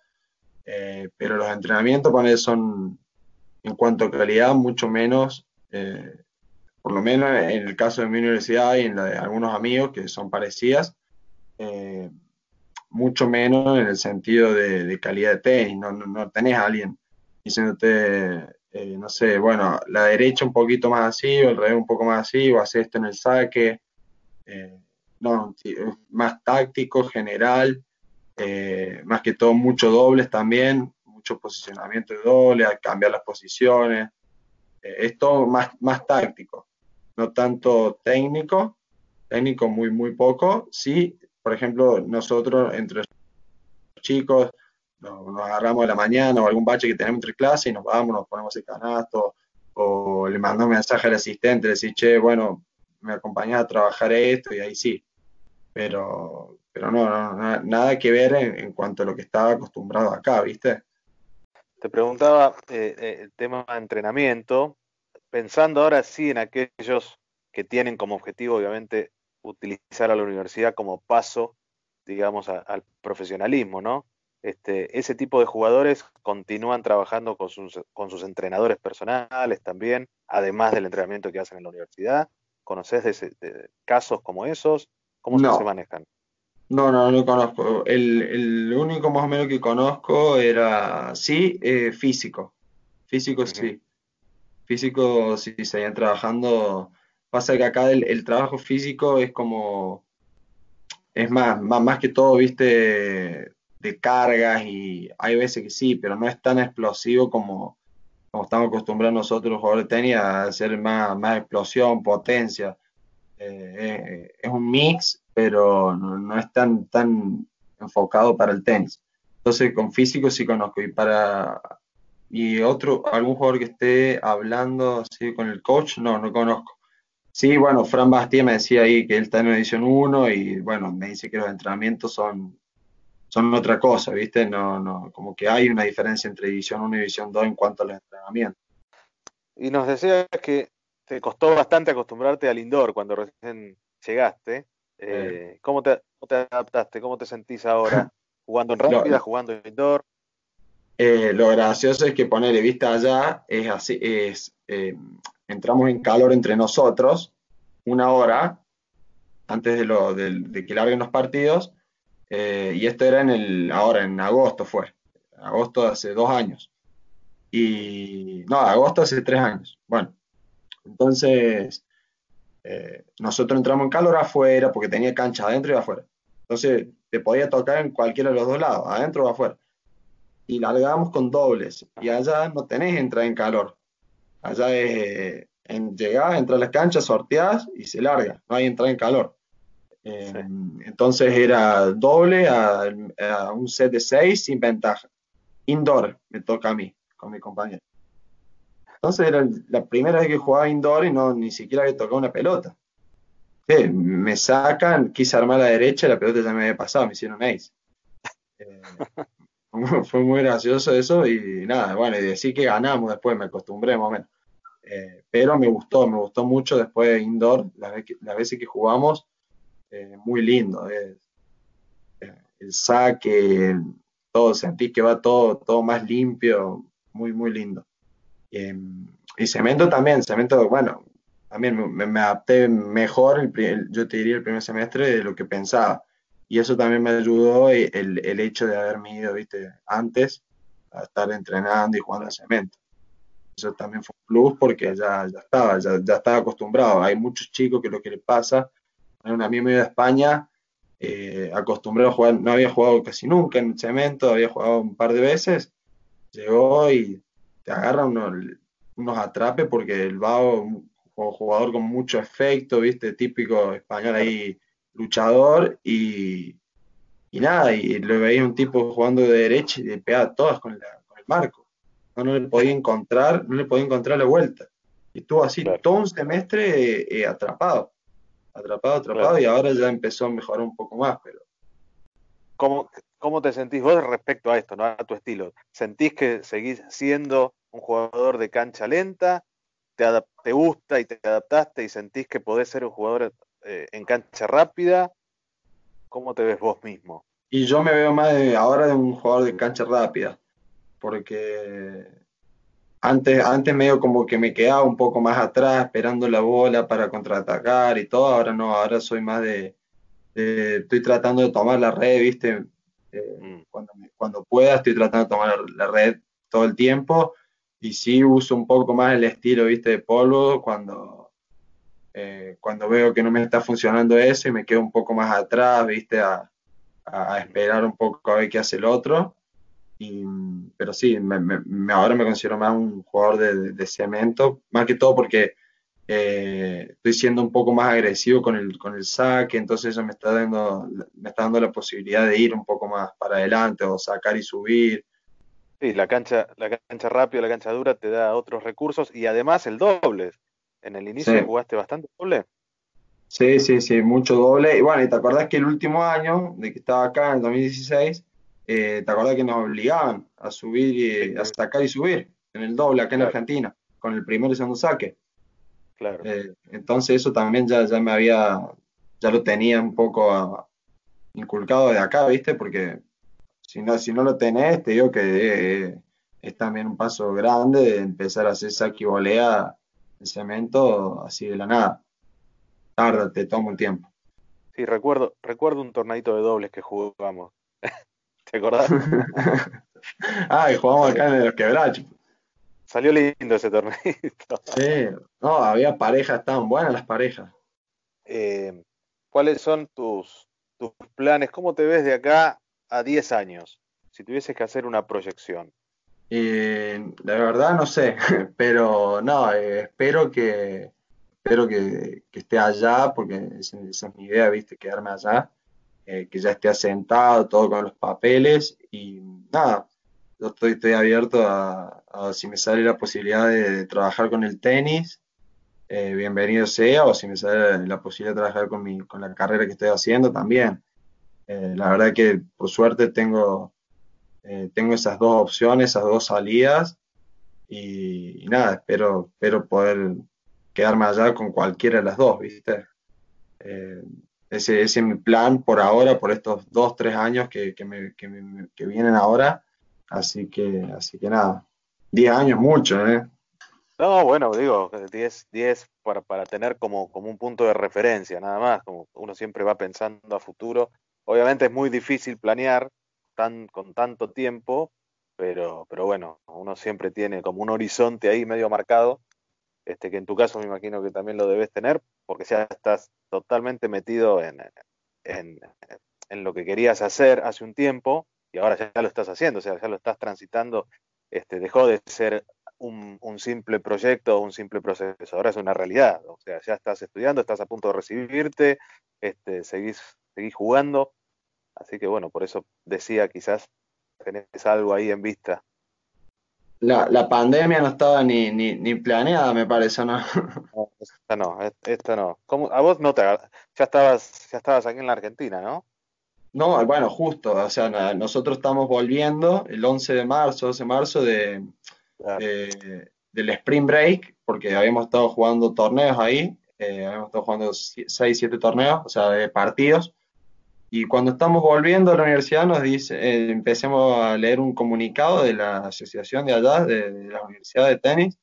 Eh, pero los entrenamientos con él son, en cuanto a calidad, mucho menos, eh, por lo menos en el caso de mi universidad y en la de algunos amigos que son parecidas, eh, mucho menos en el sentido de, calidad de tenis. No, no, tenés a alguien diciéndote, no sé, bueno, la derecha un poquito más así, o el revés un poco más así, o haces esto en el saque. no, más táctico, general. Eh, más que todo muchos dobles también, mucho posicionamiento de doble, cambiar las posiciones, eh, es todo más, más táctico, no tanto técnico, técnico muy, muy poco, sí, por ejemplo, nosotros entre los chicos nos, agarramos de la mañana o algún bache que tenemos entre clases y nos vamos, nos ponemos el canasto, o le mandamos un mensaje al asistente, le decís, che, bueno, me acompañás a trabajar esto y ahí sí. Pero pero no, nada que ver en, cuanto a lo que estaba acostumbrado acá, ¿viste? Te preguntaba eh, eh, el tema de entrenamiento, pensando ahora sí en aquellos que tienen como objetivo, obviamente, utilizar a la universidad como paso, digamos, al profesionalismo, ¿no? Este, ese tipo de jugadores continúan trabajando con sus, con sus entrenadores personales también, además del entrenamiento que hacen en la universidad. ¿Conoces de, casos como esos? ¿Cómo se manejan? No, no, no conozco. El, único más o menos que conozco era, sí, eh, físico. Físico sí. Físico sí, seguían trabajando. Pasa que acá el, trabajo físico es como, es más, más, más que todo, viste, de cargas y hay veces que sí, pero no es tan explosivo como, como estamos acostumbrados nosotros, los jugadores de tenis, a hacer más, más explosión, potencia. Eh, eh, es un mix pero no, es tan, tan enfocado para el tenis. Entonces, con físico sí conozco. Y para y otro, algún jugador que esté hablando así con el coach, no, no conozco. Sí, bueno, Fran Bastía me decía ahí que él está en edición 1 y bueno, me dice que los entrenamientos son, son otra cosa, ¿viste? No, no, como que hay una diferencia entre edición 1 y edición 2 en cuanto a los entrenamientos. Y nos decías que te costó bastante acostumbrarte al indoor cuando recién llegaste. Eh, ¿cómo, te, adaptaste? ¿Cómo te sentís ahora? ¿Jugando en rápida, jugando en indoor? Eh, lo gracioso es que ponerle vista allá es así, es eh, entramos en calor entre nosotros una hora antes de, lo, de, que larguen los partidos y esto era en el ahora en agosto fue agosto de hace dos años y no agosto hace tres años bueno entonces eh, nosotros entramos en calor afuera porque tenía cancha adentro y afuera. Entonces te podía tocar en cualquiera de los dos lados, adentro o afuera. Y largábamos con dobles. Y allá no tenés entrar en calor. Allá es eh, en, llegás, entras a las canchas, sorteás y se larga. No hay entrar en calor. Eh, entonces era doble a, a, un set de seis sin ventaja. Indoor me toca a mí, con mi compañero. Entonces era la primera vez que jugaba indoor y no ni siquiera había tocado una pelota. Me sacan, quise armar a la derecha la pelota ya me había pasado, me hicieron ace. Eh, fue muy gracioso eso y nada, bueno, y decir que ganamos después, me acostumbré más o menos. Eh, pero me gustó, me gustó mucho después de indoor, las, veces que jugamos, eh, muy lindo. Eh, el saque, todo, sentís que va todo, todo más limpio, muy, muy lindo. y cemento también, cemento, bueno, también me, adapté mejor, yo te diría el primer semestre, de lo que pensaba. Y eso también me ayudó el, el hecho de haberme ido, viste, antes a estar entrenando y jugando al cemento. Eso también fue un plus porque ya, ya estaba, ya, estaba acostumbrado. Hay muchos chicos que lo que les pasa, un amigo mío de España, eh, acostumbrado a jugar, no había jugado casi nunca en cemento, había jugado un par de veces, llegó y te agarra unos, unos atrapes porque el vago, un jugador con mucho efecto, viste, típico español ahí, luchador, y, y nada, y lo veía un tipo jugando de derecha y le pegaba todas con, con el marco. No, le podía encontrar, no le podía encontrar la vuelta. Y estuvo así todo un semestre eh, atrapado, atrapado, atrapado, y ahora ya empezó a mejorar un poco más, pero. ¿Cómo, ¿Cómo te sentís vos respecto a esto, ¿no? a tu estilo? ¿Sentís que seguís siendo un jugador de cancha lenta? ¿Te, te gusta y te adaptaste y sentís que podés ser un jugador eh, en cancha rápida? ¿Cómo te ves vos mismo? Y yo me veo más ahora de un jugador de cancha rápida porque antes, antes medio como que me quedaba un poco más atrás esperando la bola para contraatacar y todo, ahora no, ahora soy más de, estoy tratando de tomar la red, viste, eh, mm. cuando, cuando pueda estoy tratando de tomar la red todo el tiempo. Y sí uso un poco más el estilo, viste, de polvo cuando, eh, cuando veo que no me está funcionando eso y me quedo un poco más atrás, viste, a, a esperar un poco a ver qué hace el otro pero sí, ahora me considero más un jugador de, cemento, más que todo porque eh, estoy siendo un poco más agresivo con el, con el saque, entonces eso me está, dando, me está dando la posibilidad de ir un poco más para adelante o sacar y subir. Sí, la cancha, la cancha rápida, la cancha dura te da otros recursos y además el doble. En el inicio jugaste bastante doble. Sí, sí, sí, mucho doble. Y bueno, y te acordás que el último año de que estaba acá, en 2016, eh, ¿te acuerdas que nos obligaban a subir, y, a sacar y subir en el doble acá en Argentina, con el primer y segundo saque? Claro. Eh, entonces eso también ya, ya me había, ya lo tenía un poco ah, inculcado de acá, ¿viste? Porque si no, si no lo tenés, te digo que eh, es también un paso grande de empezar a hacer saque y volea en cemento así de la nada. Tarda, te toma un tiempo. Sí, recuerdo, recuerdo un tornadito de dobles que jugamos. ¿Te acordás? ah, y jugamos acá en los quebrachos. Salió lindo ese torneito. Sí, no, había parejas, estaban buenas las parejas. Eh, ¿Cuáles son tus, tus planes? ¿Cómo te ves de acá a 10 años? Si tuvieses que hacer una proyección. Eh, la verdad no sé, pero no, eh, espero que espero que, esté allá, porque esa es mi idea, viste, quedarme allá. Eh, que ya esté asentado, todo con los papeles y nada, yo estoy, abierto a, si me sale la posibilidad de, trabajar con el tenis, eh, bienvenido sea, o si me sale la posibilidad de trabajar con, mi, con la carrera que estoy haciendo también. Eh, la verdad que por suerte tengo, tengo esas dos opciones, esas dos salidas y, nada, espero, espero poder quedarme allá con cualquiera de las dos, ¿viste? Ese, es mi plan por ahora, por estos dos, tres años que, que, vienen ahora. Así que, así que nada, diez años mucho, ¿eh? No, bueno, digo, diez, diez para, para tener como, como un punto de referencia, nada más, como uno siempre va pensando a futuro. Obviamente es muy difícil planear tan, con tanto tiempo, pero, pero bueno, uno siempre tiene como un horizonte ahí medio marcado, este, que en tu caso me imagino que también lo debes tener, porque ya estás totalmente metido en, en, lo que querías hacer hace un tiempo y ahora ya lo estás haciendo, o sea, ya lo estás transitando, este, dejó de ser un, simple proyecto o un simple proceso, ahora es una realidad, o sea, ya estás estudiando, estás a punto de recibirte, este, seguís, seguís jugando, así que bueno, por eso decía quizás tenés algo ahí en vista la, la pandemia no estaba ni, ni, ni, planeada, me parece, ¿no? esta no, esta no. ¿Cómo, a vos no te ya estabas, ya estabas aquí en la Argentina, ¿no? No, bueno, justo, o sea, nosotros estamos volviendo el 11 de marzo, 12 de marzo de, del Spring Break, porque habíamos estado jugando torneos ahí, eh, habíamos estado jugando 6, 7 torneos, o sea, de partidos. Y cuando estamos volviendo a la universidad nos dice, eh, empecemos a leer un comunicado de la asociación de allá, de, de la Universidad de Tenis.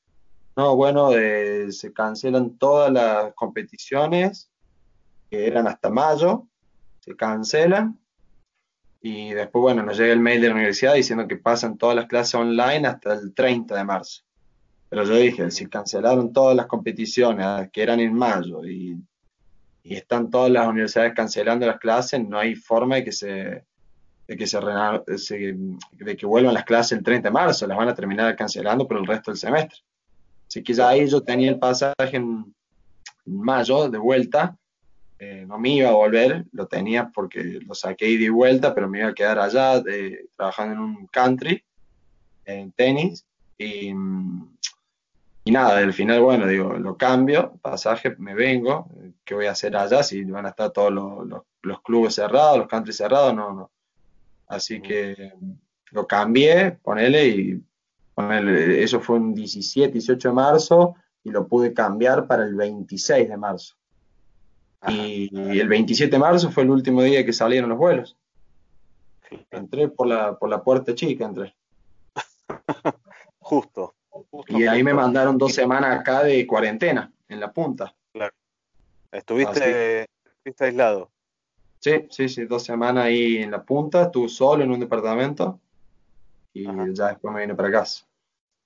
No, bueno, eh, se cancelan todas las competiciones que eran hasta mayo, se cancelan y después, bueno, nos llega el mail de la universidad diciendo que pasan todas las clases online hasta el 30 de marzo. Pero yo dije, si cancelaron todas las competiciones ah, que eran en mayo y, y están todas las universidades cancelando las clases, no hay forma de que se de que se, de que vuelvan las clases el 30 de marzo, las van a terminar cancelando por el resto del semestre. Así que ya ahí yo tenía el pasaje en, mayo de vuelta eh, no me iba a volver, lo tenía porque lo saqué y di vuelta, pero me iba a quedar allá eh, trabajando en un country, en tenis, y, y nada, al final, bueno, digo, lo cambio, pasaje, me vengo, ¿qué voy a hacer allá si van a estar todos los, los, clubes cerrados, los country cerrados? No, no. Así que lo cambié, ponele, y ponele, eso fue un 17, 18 de marzo, y lo pude cambiar para el 26 de marzo. Y, el 27 de marzo fue el último día que salieron los vuelos. Entré por la, por la puerta chica, entré. justo, Y ahí me mandaron dos semanas acá de cuarentena, en la punta. Claro. ¿Estuviste, ¿estuviste aislado? Sí, sí, sí, dos semanas ahí en la punta, estuve solo en un departamento y ya después me vine para casa.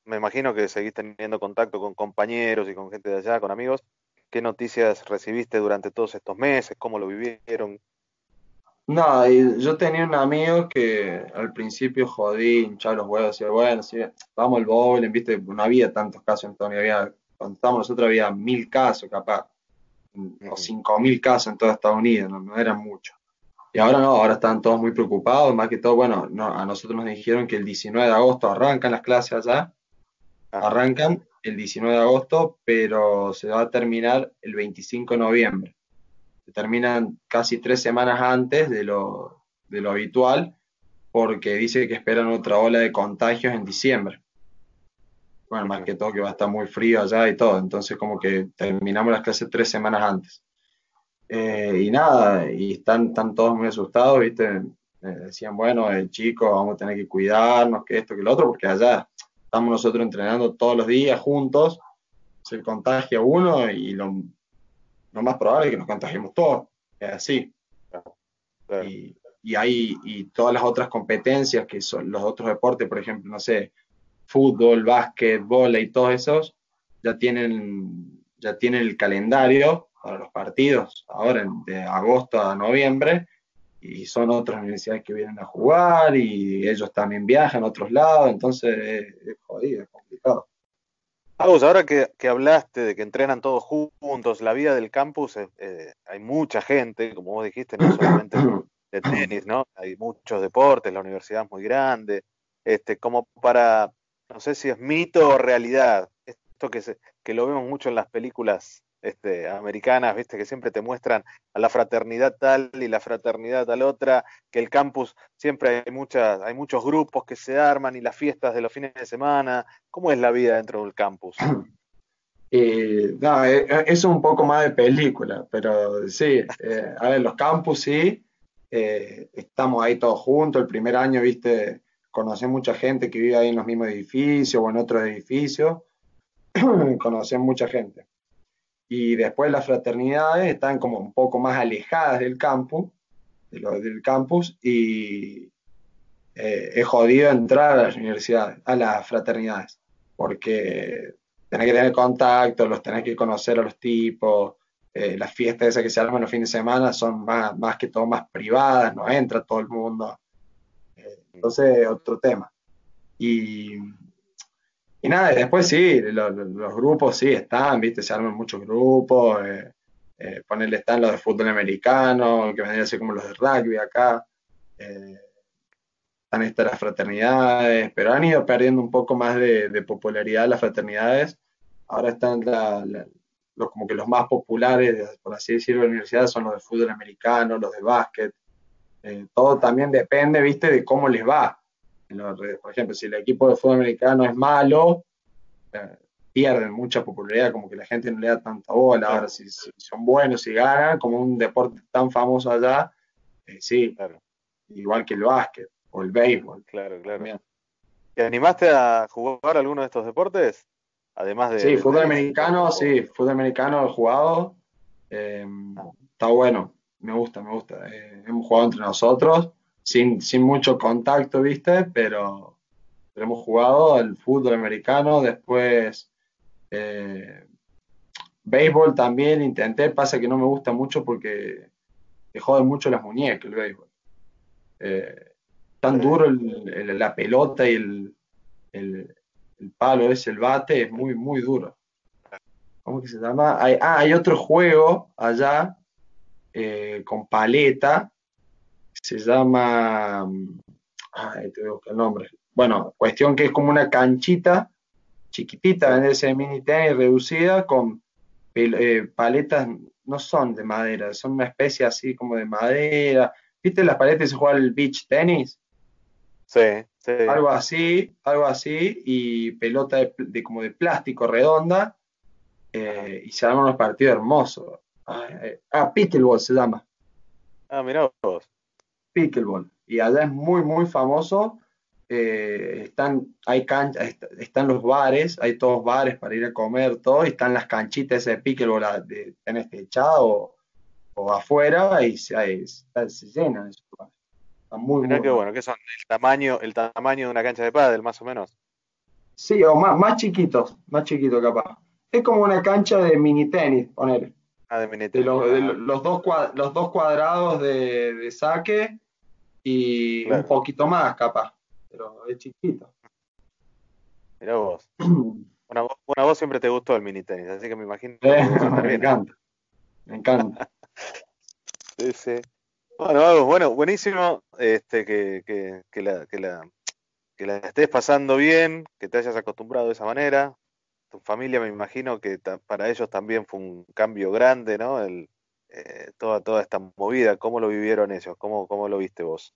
Me imagino que seguís teniendo contacto con compañeros y con gente de allá, con amigos. ¿Qué noticias recibiste durante todos estos meses? ¿Cómo lo vivieron? No, yo tenía un amigo que al principio jodí, hinchaba los huevos, decía, bueno, sí, vamos al bowling, viste, no había tantos casos en Tony, había, cuando estábamos nosotros había mil casos capaz, cinco mil casos en todo Estados Unidos, no, eran muchos. Y ahora no, ahora están todos muy preocupados, más que todo, bueno, no, a nosotros nos dijeron que el 19 de agosto arrancan las clases allá, arrancan, el 19 de agosto, pero se va a terminar el 25 de noviembre. Se terminan casi tres semanas antes de lo, de lo habitual, porque dice que esperan otra ola de contagios en diciembre. Bueno, más que todo que va a estar muy frío allá y todo, entonces como que terminamos las clases tres semanas antes. Eh, y nada, y están, están todos muy asustados, ¿viste? Eh, decían, bueno, el chico, vamos a tener que cuidarnos, que esto, que lo otro, porque allá estamos nosotros entrenando todos los días juntos, se contagia uno y lo, más probable es que nos contagiemos todos, es así. Y, y, hay y todas las otras competencias que son los otros deportes, por ejemplo, no sé, fútbol, básquet, y todos esos, ya tienen, ya tienen el calendario para los partidos, ahora de agosto a noviembre, y son otras universidades que vienen a jugar y ellos también viajan a otros lados, entonces es, jodido, es complicado. Agus, ahora que, hablaste de que entrenan todos juntos, la vida del campus, eh, hay mucha gente, como vos dijiste, no solamente de tenis, ¿no? Hay muchos deportes, la universidad es muy grande, este, como para, no sé si es mito o realidad, esto que, que lo vemos mucho en las películas este, americanas, viste, que siempre te muestran a la fraternidad tal y la fraternidad tal otra, que el campus siempre hay muchas, hay muchos grupos que se arman y las fiestas de los fines de semana. ¿Cómo es la vida dentro del campus? Eh, no, eh, eh, es un poco más de película, pero sí, a ver, los campus sí, estamos ahí todos juntos, el primer año, viste, conocí mucha gente que vive ahí en los mismos edificios o en otros edificios, conocí mucha gente y después las fraternidades están como un poco más alejadas del campus, de lo, del campus, y eh, es jodido entrar a las universidades, a las fraternidades, porque tenés que tener contacto, los tenés que conocer a los tipos, eh, las fiestas esas que se arman los fines de semana son más, más que todo más privadas, no entra todo el mundo. Entonces, otro tema. Y y nada, después sí, los grupos sí están, ¿viste? Se arman muchos grupos, eh, eh, ponerle están los de fútbol americano, que vendrían a ser como los de rugby acá, eh, están estas las fraternidades, pero han ido perdiendo un poco más de, popularidad las fraternidades. Ahora están los, como que los más populares, por así decirlo, de la universidad son los de fútbol americano, los de básquet. Eh, todo también depende, ¿viste? De cómo les va por ejemplo, si el equipo de fútbol americano es malo, eh, pierden mucha popularidad, como que la gente no le da tanta bola. Ahora, si, son buenos, y ganan, como un deporte tan famoso allá, eh, sí, claro. igual que el básquet o el béisbol. Claro, claro. ¿Te animaste a jugar alguno de estos deportes? Además de. Sí, fútbol americano, sí, fútbol americano he jugado. Eh, está bueno, me gusta, me gusta. Eh, hemos jugado entre nosotros, sin, sin mucho contacto, ¿viste? Pero, pero hemos jugado al fútbol americano, después eh, béisbol también intenté, pasa que no me gusta mucho porque te joden mucho las muñecas el béisbol. Eh, tan duro la pelota y el, el, palo es el bate, es muy, muy duro. ¿Cómo que se llama? Hay, ah, hay otro juego allá eh, con paleta, se llama... Ay, te el nombre. Bueno, cuestión que es como una canchita chiquitita, en ese mini tenis reducida con eh, paletas, no son de madera, son una especie así como de madera. ¿Viste las paletas que se juega el beach tenis? Sí, sí. Algo así, algo así, y pelota de, como de plástico redonda, eh, y se llaman unos partidos hermosos. Ah, pickleball se llama. Ah, mirá vos. Pickleball. Y allá es muy, muy famoso eh, están, hay canchas, están los bares, hay todos bares para ir a comer, todo, y están las canchitas de pickleball de, tenés techado o, afuera y se, se llenan. Está muy, muy bueno, ¿qué son? ¿El tamaño, ¿El tamaño de una cancha de pádel, más o menos? Sí, o más, más chiquitos, más chiquito capaz. Es como una cancha de mini tenis, poner. Ah, de tenis. Ah. los, dos, los dos cuadrados de, saque y un poquito más capaz pero es chiquito. Mira vos. Una, una, voz siempre te gustó el mini tenis, así que me imagino. Eh, me encanta. Me encanta. sí, sí. Bueno, bueno, buenísimo este, que, que, que, la, que, la, que la estés pasando bien, que te hayas acostumbrado de esa manera. Tu familia me imagino que para ellos también fue un cambio grande, ¿no? El, eh, toda, toda esta movida, ¿cómo lo vivieron ellos? ¿Cómo, cómo lo viste vos?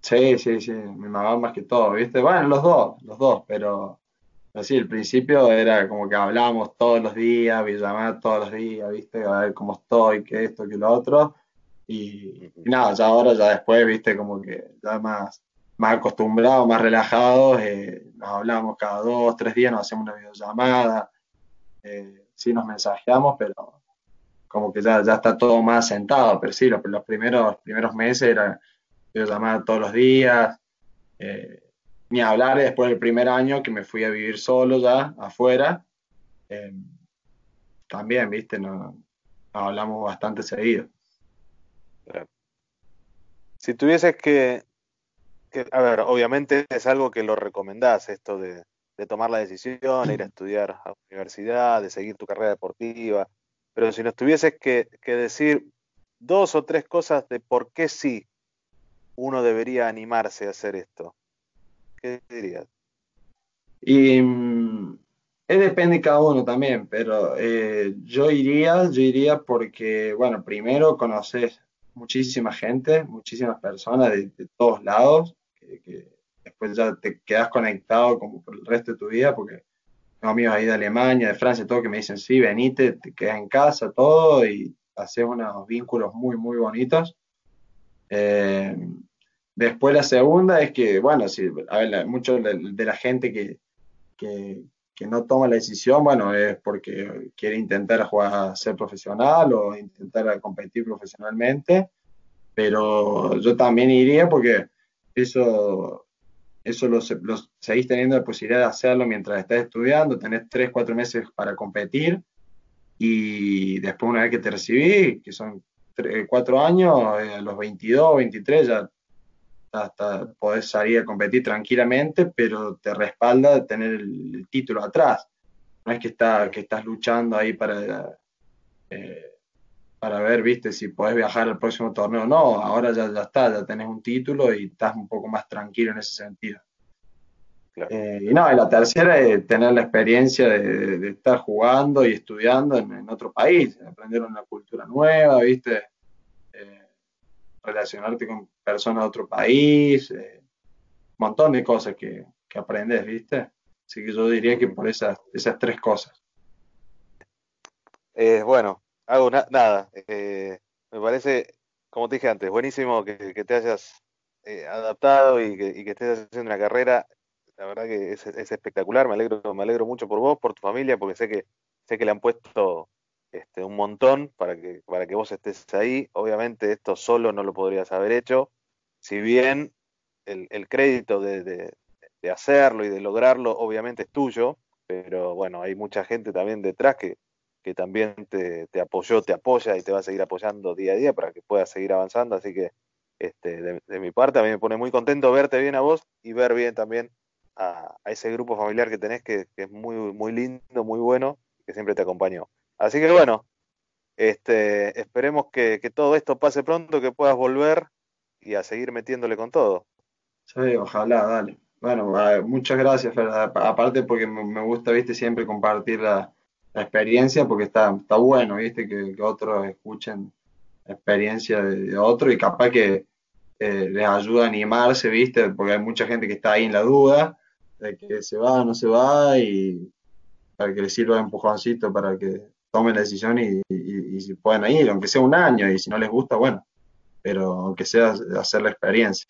Sí, sí, sí, mi mamá más que todo, ¿viste? Bueno, los dos, los dos, pero así, el principio era como que hablábamos todos los días, llamaba todos los días, ¿viste? A ver cómo estoy, qué esto, qué lo otro. Y, nada, ya ahora, ya después, ¿viste? Como que ya más, más acostumbrados, más relajados, eh, nos hablamos cada dos, tres días, nos hacemos una videollamada, eh, sí nos mensajeamos, pero como que ya, ya está todo más sentado, pero sí, los, los primeros, primeros meses era llamar todos los días, eh, ni hablar después del primer año que me fui a vivir solo ya afuera. Eh, también, viste, no, hablamos bastante seguido. Si tuvieses que, a ver, obviamente es algo que lo recomendás, esto de, tomar la decisión, ir a estudiar a la universidad, de seguir tu carrera deportiva, pero si nos tuvieses que, que decir dos o tres cosas de por qué sí uno debería animarse a hacer esto? ¿Qué dirías? Y mm, depende de cada uno también, pero eh, yo iría, yo iría porque, bueno, primero conoces muchísima gente, muchísimas personas de, todos lados, después ya te quedas conectado como por el resto de tu vida, porque tengo amigos ahí de Alemania, de Francia, todo que me dicen, sí, venite, te quedas en casa, todo, y haces unos vínculos muy, muy bonitos. Eh, después la segunda es que, bueno, si, a ver, mucho de, la gente que, que, no toma la decisión, bueno, es porque quiere intentar jugar a ser profesional o intentar competir profesionalmente, pero yo también iría porque eso, eso lo, seguís teniendo la posibilidad de hacerlo mientras estás estudiando, tenés 3, 4 meses para competir y después una vez que te recibí, que son 4 años, eh, a los 22, 23 ya hasta podés salir a competir tranquilamente, pero te respalda tener el, título atrás. No es que, está, que estás luchando ahí para, eh, para ver, viste, si podés viajar al próximo torneo. No, ahora ya, ya está, ya tenés un título y estás un poco más tranquilo en ese sentido. Eh, y no, y la tercera es tener la experiencia de, estar jugando y estudiando en, otro país, aprender una cultura nueva, ¿viste? Eh, relacionarte con personas de otro país, un eh, montón de cosas que, que aprendes, ¿viste? Así que yo diría que por esas, esas tres cosas. Eh, bueno, hago nada. Eh, me parece, como te dije antes, buenísimo que, te hayas eh, adaptado y que, estés haciendo una carrera. La verdad que es, espectacular. Me alegro, me alegro mucho por vos, por tu familia, porque sé que sé que le han puesto este, un montón para que para que vos estés ahí. Obviamente esto solo no lo podrías haber hecho. Si bien el, el crédito de, de hacerlo y de lograrlo obviamente es tuyo, pero bueno, hay mucha gente también detrás que, que también te, apoyó, te apoya y te va a seguir apoyando día a día para que puedas seguir avanzando. Así que este, de, mi parte, a mí me pone muy contento verte bien a vos y ver bien también a, ese grupo familiar que tenés, que, es muy, muy lindo, muy bueno, que siempre te acompañó. Así que bueno, este, esperemos que, todo esto pase pronto, que puedas volver y a seguir metiéndole con todo. Sí, ojalá, dale. Bueno, muchas gracias, Aparte porque me gusta, viste, siempre compartir la, la experiencia porque está, está bueno, ¿viste? Que, otros escuchen la experiencia de, otro y capaz que eh, les ayuda a animarse, ¿viste? Porque hay mucha gente que está ahí en la duda de que se va no se va y para que les sirva un empujoncito para que tomen la decisión y, y, si pueden ir, aunque sea un año y si no les gusta, bueno, pero aunque sea hacer la experiencia.